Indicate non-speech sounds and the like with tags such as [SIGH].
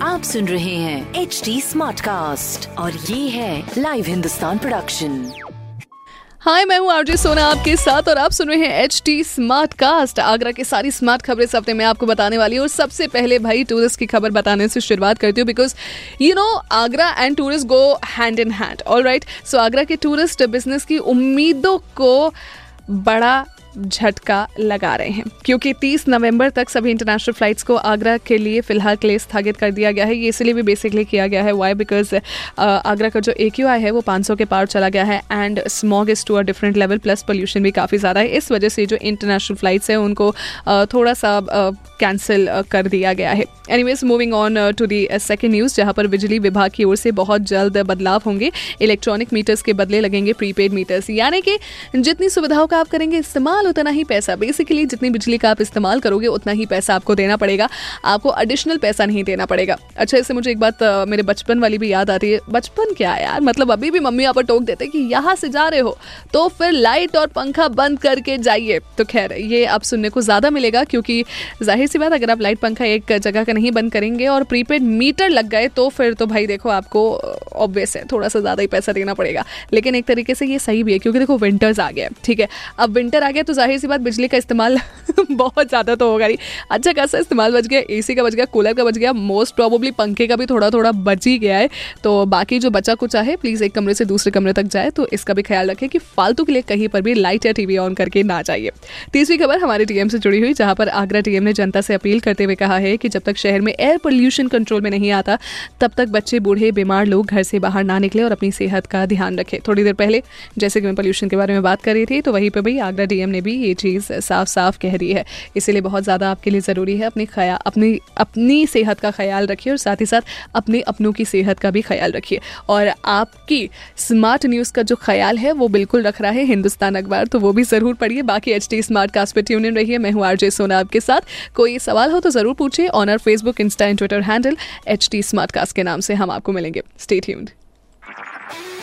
आप सुन रहे हैं एच डी स्मार्ट कास्ट और ये है लाइव हिंदुस्तान प्रोडक्शन हाय मैं हूँ आरजे सोना आपके साथ और आप सुन रहे हैं H T smart cast Agra की सारी स्मार्ट खबरें इस हफ़्ते मैं आपको बताने वाली हूँ। और सबसे पहले भाई टूरिस्ट की खबर बताने से शुरुआत करती हूँ because you know Agra and tourist go hand in hand all right so Agra के टूरिस्ट बिज़नेस की उम्मीदों को बड़ा झटका लगा रहे हैं। क्योंकि 30 नवंबर तक सभी इंटरनेशनल फ्लाइट्स को आगरा के लिए फ़िलहाल के लिए स्थगित कर दिया गया है। ये इसलिए भी बेसिकली किया गया है। वाई बिकॉज़ आगरा का जो एक्यूआई है, वो 500 के पार चला गया है and smog is to a different level plus pollution भी काफ़ी ज़्यादा है। इस वजह से जो इंटरनेशनल फ्लाइट्स हैं, उनको थोड़ा सा कैंसिल कर दिया गया है। Anyways moving on to the second news जहाँ पर बिजली विभाग की ओर से बहुत जल्द बदलाव होंगे। इलेक्ट्रॉनिक मीटर्स के बदले लगेंगे प्रीपेड मीटर्स यानी कि जितनी सुविधाओं का आप करेंगे, इस्तेमाल उतना ही पैसा। बेसिकली जितनी बिजली का आप इस्तेमाल करोगे, उतना ही पैसा आपको देना पड़ेगा। आपको एडिशनल पैसा नहीं देना पड़ेगा। अच्छा इससे मुझे एक बात मेरे बचपन वाली भी याद आती है। बचपन क्या यार? मतलब अभी भी मम्मी यहाँ पर टोक देते कि यहाँ से जा रहे हो तो फिर लाइट और पंखा बंद करके जाइए। तो खैर, ये आप सुनने को ज़्यादा मिलेगा, क्योंकि ज़ाहिर सी बात, अगर आप लाइट पंखा एक जगह का नहीं बंद करेंगे और प्रीपेड मीटर लग गए तो फिर तो भाई देखो, आपको ऑब्वियस है, थोड़ा सा ज़्यादा ही पैसा देना पड़ेगा। लेकिन एक तरीके से ये सही भी है, क्योंकि देखो विंटर्स आ गया ठीक है? अब विंटर आ गया तो ज़ाहिर सी बात, बिजली का इस्तेमाल [LAUGHS] बहुत ज़्यादा तो होगा नहीं। अच्छा खासा इस्तेमाल बच गया एसी का बच गया कूलर का बच गया मोस्ट प्रॉबली पंखे का भी थोड़ा थोड़ा बच ही गया है। तो बाकी जो बचा कुछ है प्लीज़ एक कमरे से दूसरे कमरे तक जाए तो इसका भी ख्याल रखें कि फालतू के लिए कहीं पर भी लाइट या टीवी ऑन करके ना जाइए। तीसरी खबर हमारे टीएम से जुड़ी हुई, जहाँ पर आगरा टीएम ने जनता से अपील करते हुए कहा है कि जब तक शहर में एयर पोल्यूशन कंट्रोल में नहीं आता, तब तक बच्चे, बूढ़े, बीमार लोग घर से बाहर ना निकले और अपनी सेहत का ध्यान रखें। थोड़ी देर पहले, जैसे कि मैं पोल्यूशन के बारे में बात कर रही थी तो वहीं पर भी आगरा डीएम ने भी ये चीज़ साफ़ साफ़ कह रही है। इसीलिए बहुत ज़्यादा आपके लिए ज़रूरी है अपनी खया, अपनी अपनी सेहत का ख्याल रखिए और साथ ही साथ अपने अपनों की सेहत का भी ख्याल रखिए। और आपकी स्मार्ट न्यूज़ का जो ख्याल है वो बिल्कुल रख रहा है हिंदुस्तान अखबार तो वो भी ज़रूर पढ़िए। बाकी एच टी स्मार्ट कास्ट पर ट्यून इन रहिए। मैं हूँ आरजे सोना आपके साथ। कोई सवाल हो तो ज़रूर पूछिए। On our Facebook Insta and Twitter handle H T Smartcast के नाम से हम आपको मिलेंगे। Stay tuned